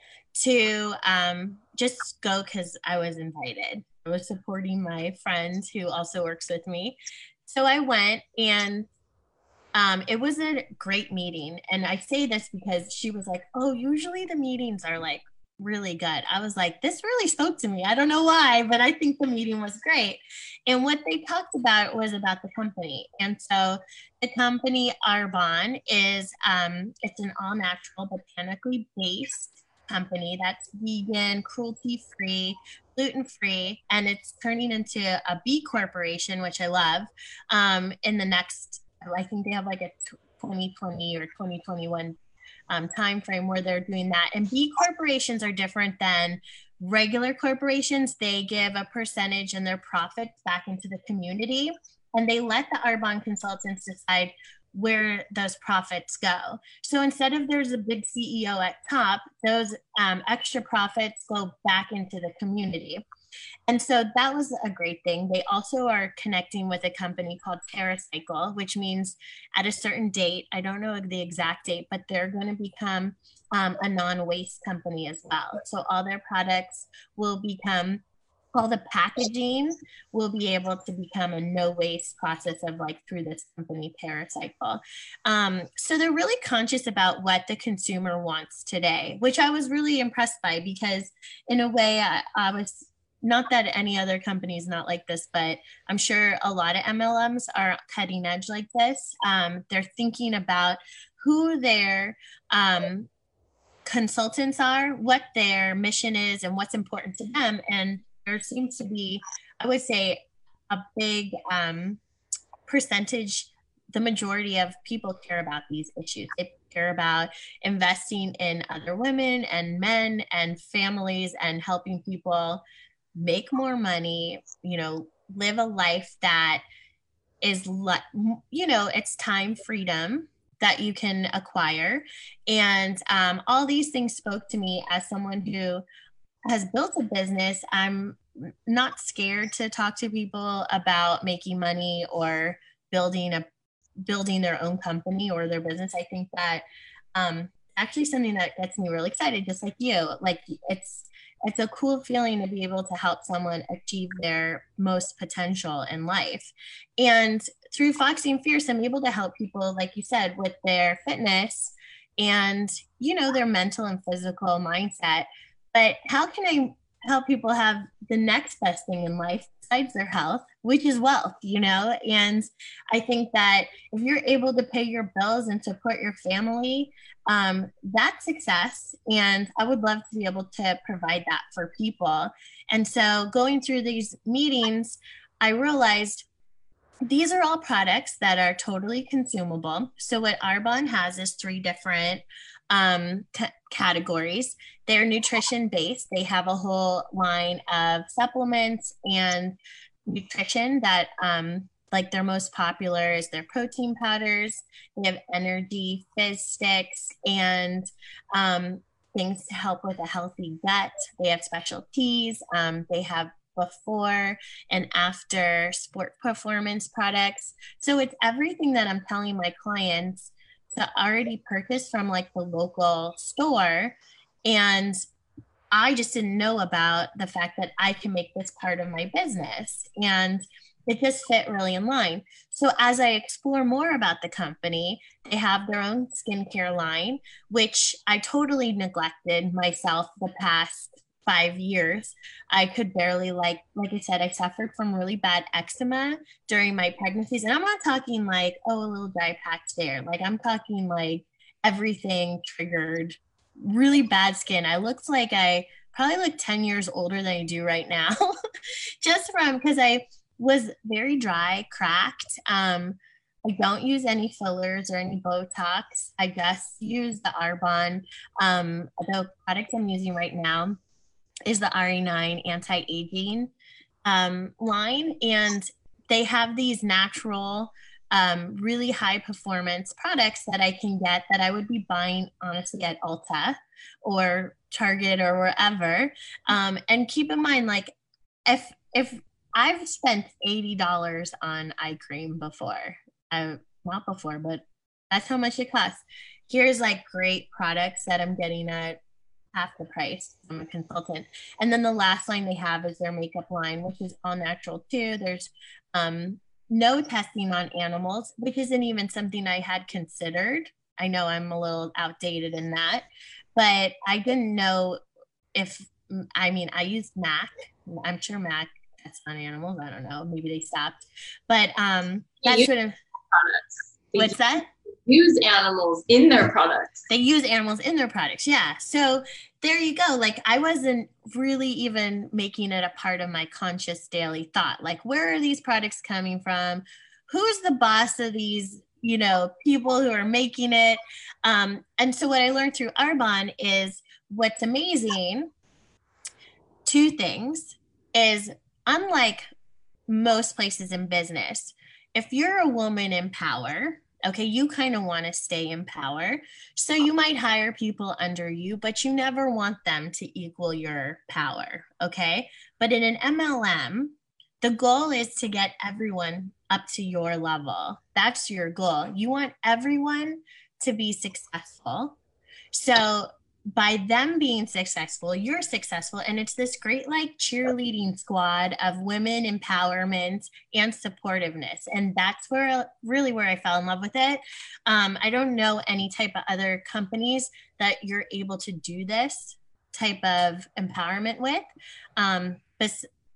to um, just go because I was invited. I was supporting my friend who also works with me. So I went and um, it was a great meeting. And I say this because she was like, Oh, usually the meetings are like really good. I was like, this really spoke to me. I don't know why, but I think the meeting was great. And what they talked about was about the company. And so the company Arbonne is um, it's an all natural, botanically based company that's vegan, cruelty free, gluten free, and it's turning into a B corporation, which I love. Um, in the next, I think they have like a 2020 or 2021 um, time frame where they're doing that. And B corporations are different than regular corporations, they give a percentage in their profits back into the community and they let the Arbonne consultants decide where those profits go. So instead of there's a big CEO at top, those um, extra profits go back into the community. And so that was a great thing. They also are connecting with a company called TerraCycle, which means at a certain date, I don't know the exact date, but they're going to become um, a non waste company as well. So all their products will become all the packaging will be able to become a no waste process of like through this company TerraCycle. Um, so they're really conscious about what the consumer wants today, which I was really impressed by because in a way I, I was not that any other company is not like this, but I'm sure a lot of MLMs are cutting edge like this. Um, they're thinking about who their um, consultants are, what their mission is, and what's important to them. And there seems to be, I would say, a big um, percentage, the majority of people care about these issues. They care about investing in other women and men and families and helping people make more money, you know, live a life that is you know, it's time freedom that you can acquire. And um, all these things spoke to me as someone who has built a business, I'm not scared to talk to people about making money or building a building their own company or their business. I think that um, actually something that gets me really excited, just like you. Like it's it's a cool feeling to be able to help someone achieve their most potential in life. And through Foxy and Fierce, I'm able to help people, like you said, with their fitness and you know their mental and physical mindset but how can I help people have the next best thing in life besides their health, which is wealth, you know? And I think that if you're able to pay your bills and support your family, um, that's success. And I would love to be able to provide that for people. And so going through these meetings, I realized these are all products that are totally consumable. So what Arbonne has is three different um, c- categories. They're nutrition based. They have a whole line of supplements and nutrition that, um, like, their most popular is their protein powders. They have energy fizz sticks and um, things to help with a healthy gut. They have special teas. Um, they have before and after sport performance products. So it's everything that I'm telling my clients to already purchase from like the local store. And I just didn't know about the fact that I can make this part of my business. And it just fit really in line. So as I explore more about the company, they have their own skincare line, which I totally neglected myself the past five years i could barely like like i said i suffered from really bad eczema during my pregnancies and i'm not talking like oh a little dry patch there like i'm talking like everything triggered really bad skin i looked like i probably looked 10 years older than i do right now <laughs> just from because i was very dry cracked um I don't use any fillers or any Botox. I just use the Arbonne. Um, the product I'm using right now is the RE9 anti-aging um, line, and they have these natural, um, really high performance products that I can get that I would be buying honestly at Ulta or Target or wherever. Um, and keep in mind, like if if I've spent eighty dollars on eye cream before, uh, not before, but that's how much it costs. Here's like great products that I'm getting at half the price from a consultant. And then the last line they have is their makeup line, which is all natural too. There's um, no testing on animals, which isn't even something I had considered. I know I'm a little outdated in that, but I didn't know if, I mean, I used MAC. I'm sure MAC tests on animals. I don't know. Maybe they stopped, but um, that's sort of. Products. What's that? Use animals in their products. They use animals in their products. Yeah. So there you go. Like I wasn't really even making it a part of my conscious daily thought. Like, where are these products coming from? Who's the boss of these, you know, people who are making it? Um, and so what I learned through Arbonne is what's amazing two things is unlike most places in business, if you're a woman in power, okay, you kind of want to stay in power. So you might hire people under you, but you never want them to equal your power, okay? But in an MLM, the goal is to get everyone up to your level. That's your goal. You want everyone to be successful. So by them being successful, you're successful. And it's this great, like, cheerleading squad of women empowerment and supportiveness. And that's where really where I fell in love with it. Um, I don't know any type of other companies that you're able to do this type of empowerment with. Um, but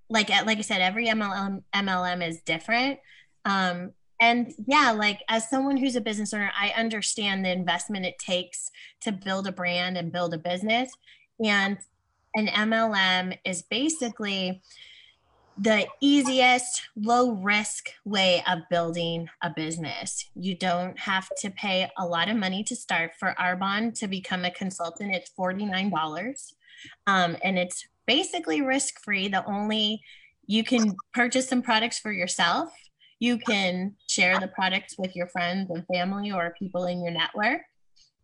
like, like I said, every MLM, MLM is different. Um, and yeah like as someone who's a business owner i understand the investment it takes to build a brand and build a business. And an mlm is basically the easiest low risk way of building a business. You don't have to pay a lot of money to start. For arbonne to become a consultant it's $49 um, and it's basically risk free the only you can purchase some products for yourself you can share the products with your friends and family or people in your network,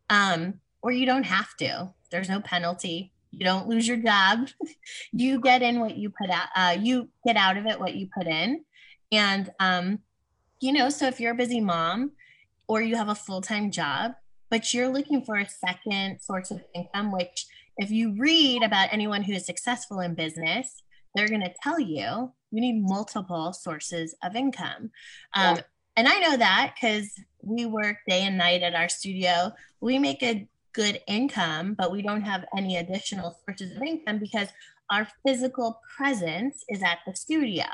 um, or you don't have to. There's no penalty. You don't lose your job. <laughs> you get in what you put out. Uh, you get out of it what you put in, and um, you know. So if you're a busy mom, or you have a full time job, but you're looking for a second source of income, which if you read about anyone who is successful in business, they're going to tell you you need multiple sources of income. Um, yeah. And I know that because we work day and night at our studio. We make a good income, but we don't have any additional sources of income because our physical presence is at the studio.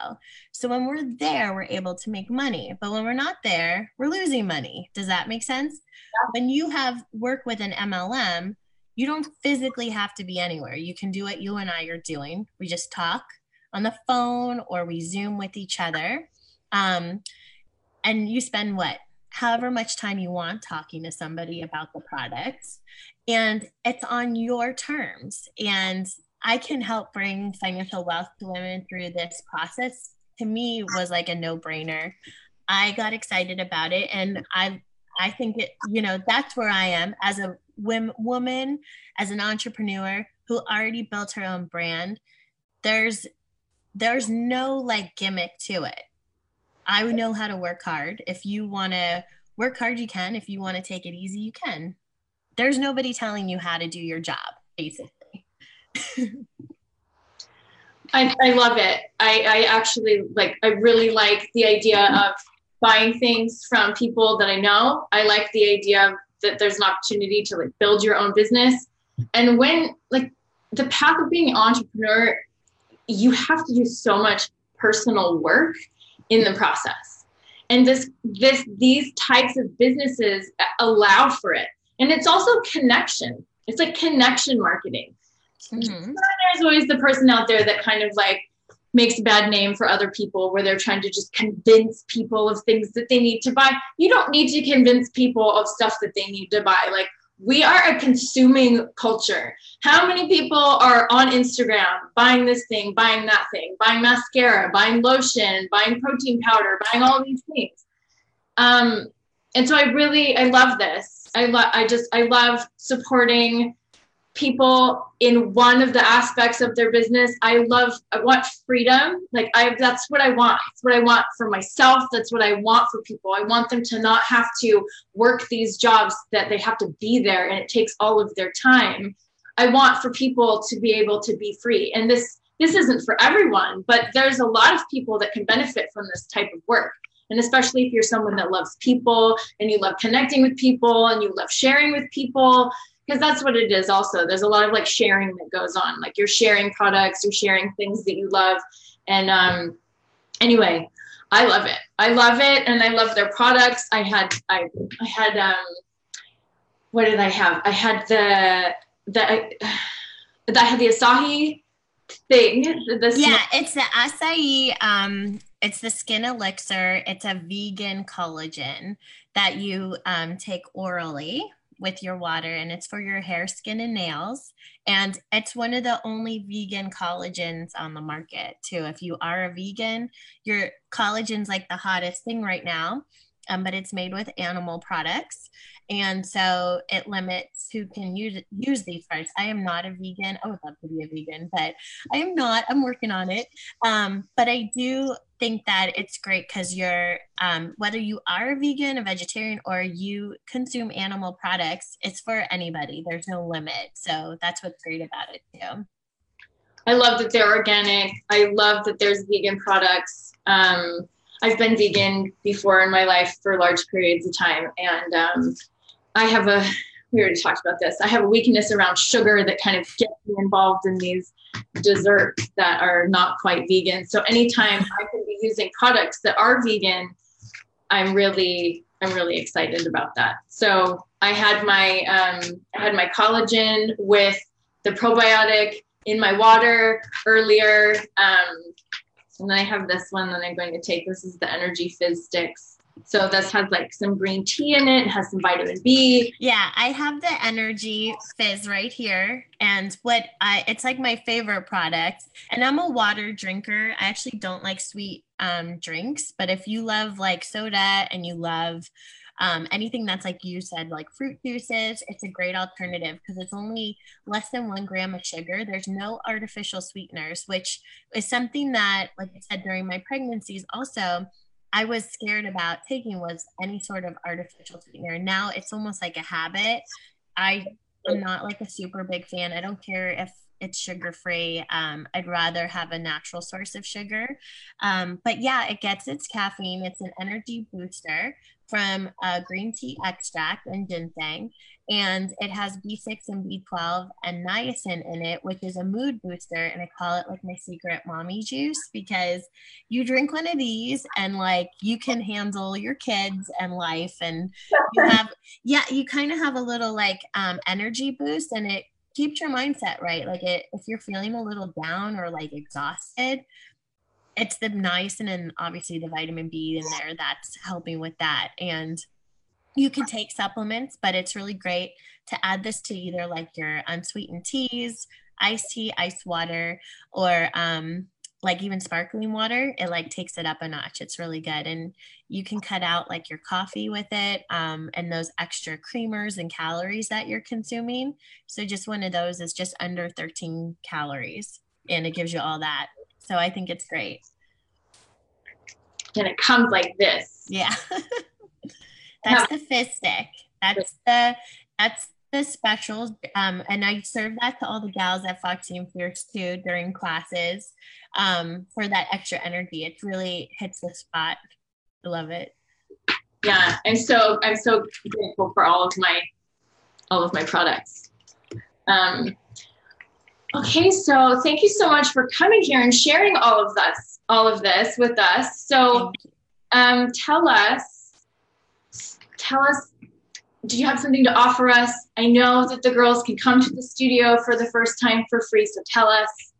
So when we're there, we're able to make money. But when we're not there, we're losing money. Does that make sense? Yeah. When you have work with an MLM, you don't physically have to be anywhere. You can do what you and I are doing. We just talk on the phone or we Zoom with each other. Um, and you spend what? However much time you want talking to somebody about the products. And it's on your terms. And I can help bring financial wealth to women through this process. To me, was like a no brainer. I got excited about it. And I I think it, you know, that's where I am as a woman, as an entrepreneur who already built her own brand. There's there's no like gimmick to it. I know how to work hard. If you want to work hard, you can. If you want to take it easy, you can. There's nobody telling you how to do your job, basically. I, I love it. I, I actually like, I really like the idea of buying things from people that I know. I like the idea that there's an opportunity to like build your own business. And when like the path of being an entrepreneur you have to do so much personal work in the process and this this these types of businesses allow for it and it's also connection it's like connection marketing mm-hmm. there's always the person out there that kind of like makes a bad name for other people where they're trying to just convince people of things that they need to buy you don't need to convince people of stuff that they need to buy like we are a consuming culture. How many people are on Instagram buying this thing, buying that thing, buying mascara, buying lotion, buying protein powder, buying all these things? Um, and so I really, I love this. I love, I just, I love supporting people in one of the aspects of their business. I love, I want freedom. Like I, that's what I want. That's what I want for myself. That's what I want for people. I want them to not have to work these jobs that they have to be there and it takes all of their time. I want for people to be able to be free. And this, this isn't for everyone, but there's a lot of people that can benefit from this type of work. And especially if you're someone that loves people and you love connecting with people and you love sharing with people, because that's what it is also. There's a lot of like sharing that goes on. Like you're sharing products you're sharing things that you love. And um anyway i love it. I love it and i love their products. I had i i had um what did i have? I had the the i <sighs> had the Asahi thing the yeah it's the acai um it's the skin elixir. It's a vegan collagen that you um, take orally with your water and it's for your hair, skin, and nails. And it's one of the only vegan collagens on the market, too. If you are a vegan, your collagen's like the hottest thing right now um, but it's made with animal products. And so it limits who can use use these parts. I am not a vegan. I would love to be a vegan, but I am not. I'm working on it. Um, but I do think that it's great because you're um, whether you are a vegan, a vegetarian, or you consume animal products, it's for anybody. There's no limit. So that's what's great about it too. I love that they're organic. I love that there's vegan products. Um, I've been vegan before in my life for large periods of time, and um, I have a we already talked about this. I have a weakness around sugar that kind of gets me involved in these desserts that are not quite vegan. So anytime I can be using products that are vegan, I'm really I'm really excited about that. So I had my um, I had my collagen with the probiotic in my water earlier. Um, and then I have this one that I'm going to take. This is the Energy Fizz Sticks. So this has like some green tea in it, it has some vitamin B. Yeah, I have the Energy Fizz right here. And what I it's like my favorite product. And I'm a water drinker. I actually don't like sweet um, drinks, but if you love like soda and you love um, anything that's like you said, like fruit juices, it's a great alternative because it's only less than one gram of sugar. There's no artificial sweeteners, which is something that, like I said, during my pregnancies, also I was scared about taking was any sort of artificial sweetener. Now it's almost like a habit. I am not like a super big fan. I don't care if it's sugar free. Um, I'd rather have a natural source of sugar. Um, but yeah, it gets its caffeine. It's an energy booster from a green tea extract and ginseng. And it has B6 and B12 and niacin in it, which is a mood booster. And I call it like my secret mommy juice because you drink one of these and like you can handle your kids and life. And you <laughs> have, yeah, you kind of have a little like um, energy boost and it keeps your mindset right. Like it, if you're feeling a little down or like exhausted, it's the niacin and then obviously the vitamin B in there that's helping with that. And you can take supplements, but it's really great to add this to either like your unsweetened teas, iced tea, ice water, or um, like even sparkling water. It like takes it up a notch. It's really good. And you can cut out like your coffee with it um, and those extra creamers and calories that you're consuming. So just one of those is just under 13 calories and it gives you all that. So I think it's great. And it comes like this. Yeah. <laughs> that's the fizz stick. That's the that's the special. Um, and I serve that to all the gals at Foxy and Fierce too during classes um, for that extra energy. It really hits the spot. I love it. Yeah, I'm so I'm so grateful for all of my all of my products. Um, Okay, so thank you so much for coming here and sharing all of this, all of this with us. So, um, tell us, tell us, do you have something to offer us? I know that the girls can come to the studio for the first time for free. So tell us.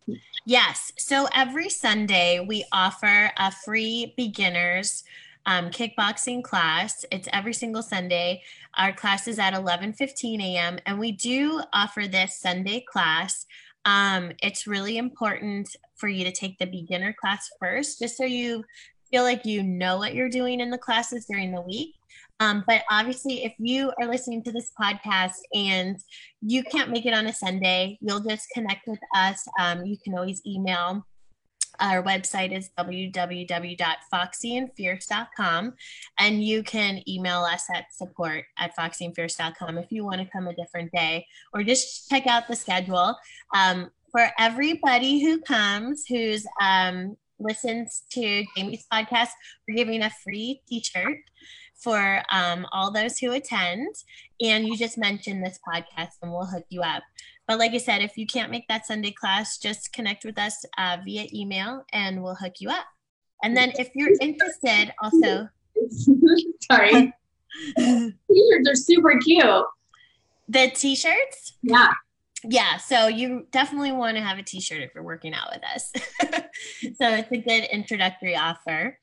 Yes. So every Sunday we offer a free beginners um, kickboxing class. It's every single Sunday. Our class is at 11:15 a.m. and we do offer this Sunday class um, it's really important for you to take the beginner class first, just so you feel like you know what you're doing in the classes during the week. Um, but obviously, if you are listening to this podcast and you can't make it on a Sunday, you'll just connect with us. Um, you can always email our website is www.foxyandfierce.com, and you can email us at support at foxyandfierce.com if you want to come a different day or just check out the schedule. Um, for everybody who comes, who's um, listens to Jamie's podcast, we're giving a free t-shirt for um, all those who attend. And you just mentioned this podcast, and we'll hook you up. But like I said, if you can't make that Sunday class, just connect with us uh, via email and we'll hook you up. And then if you're interested, also. <laughs> Sorry. <laughs> T-shirts are super cute. The t-shirts? Yeah. Yeah, so you definitely want to have a t-shirt if you're working out with us. <laughs> so it's a good introductory offer.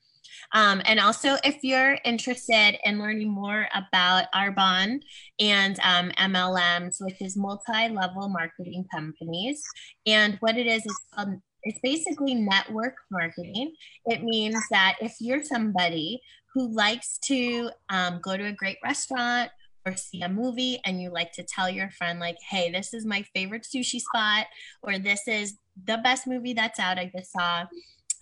Um, and also, if you're interested in learning more about Arbonne and um, MLMs, which is multi-level marketing companies, and what it is is um, it's basically network marketing. It means that if you're somebody who likes to um, go to a great restaurant or see a movie and you like to tell your friend like hey this is my favorite sushi spot or this is the best movie that's out i just saw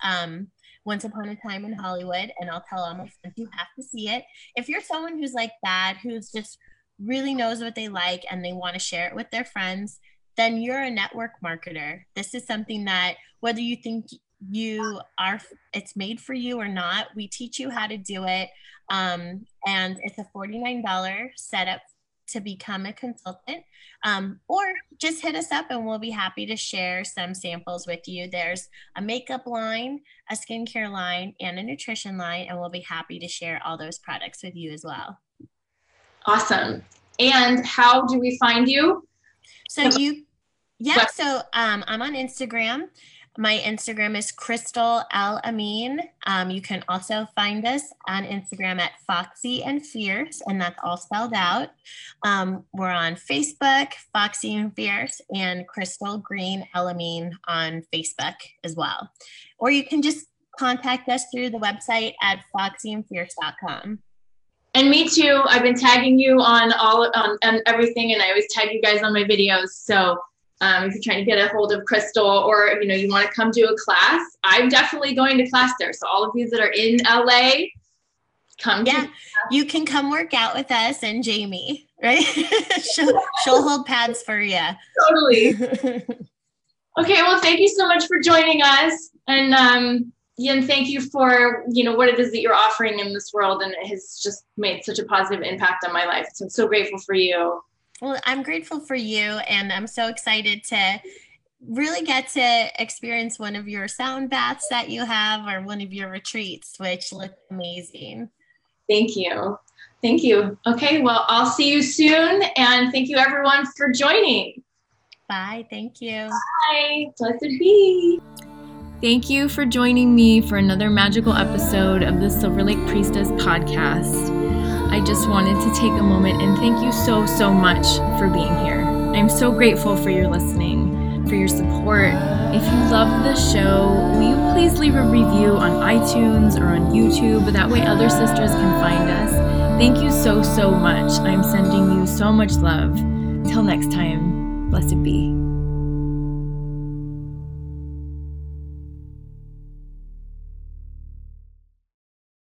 um, once upon a time in hollywood and i'll tell all my friends you have to see it. If you're someone who's like that who's just really knows what they like and they want to share it with their friends then you're a network marketer. This is something that whether you think you are it's made for you or not we teach you how to do it. Um, and it's a $49 setup to become a consultant um, or just hit us up and we'll be happy to share some samples with you. There's a makeup line a skincare line and a nutrition line and we'll be happy to share all those products with you as well. Awesome. And how do we find you? So you yeah so um, i'm on instagram my Instagram is Crystal Al Amin. Um, you can also find us on Instagram at Foxy and Fierce, and that's all spelled out. Um, we're on Facebook, Foxy and Fierce, and Crystal Green Al Amin on Facebook as well. Or you can just contact us through the website at foxyandfierce.com. And me too. I've been tagging you on all on, on everything, and I always tag you guys on my videos. So um, if you're trying to get a hold of Crystal or you know you want to come to a class, I'm definitely going to class there. So all of you that are in LA, come. Yeah, you can come work out with us and Jamie, right? <laughs> she'll, she'll hold pads for you. Totally. <laughs> okay, well, thank you so much for joining us, and um, and thank you for you know what it is that you're offering in this world, and it has just made such a positive impact on my life. So I'm so grateful for you. Well, I'm grateful for you, and I'm so excited to really get to experience one of your sound baths that you have or one of your retreats, which look amazing. Thank you. Thank you. Okay, well, I'll see you soon, and thank you everyone for joining. Bye. Thank you. Bye. Blessed be. Thank you for joining me for another magical episode of the Silver Lake Priestess podcast. I just wanted to take a moment and thank you so, so much for being here. I'm so grateful for your listening, for your support. If you love the show, will you please leave a review on iTunes or on YouTube? That way other sisters can find us. Thank you so, so much. I'm sending you so much love. Till next time, blessed be.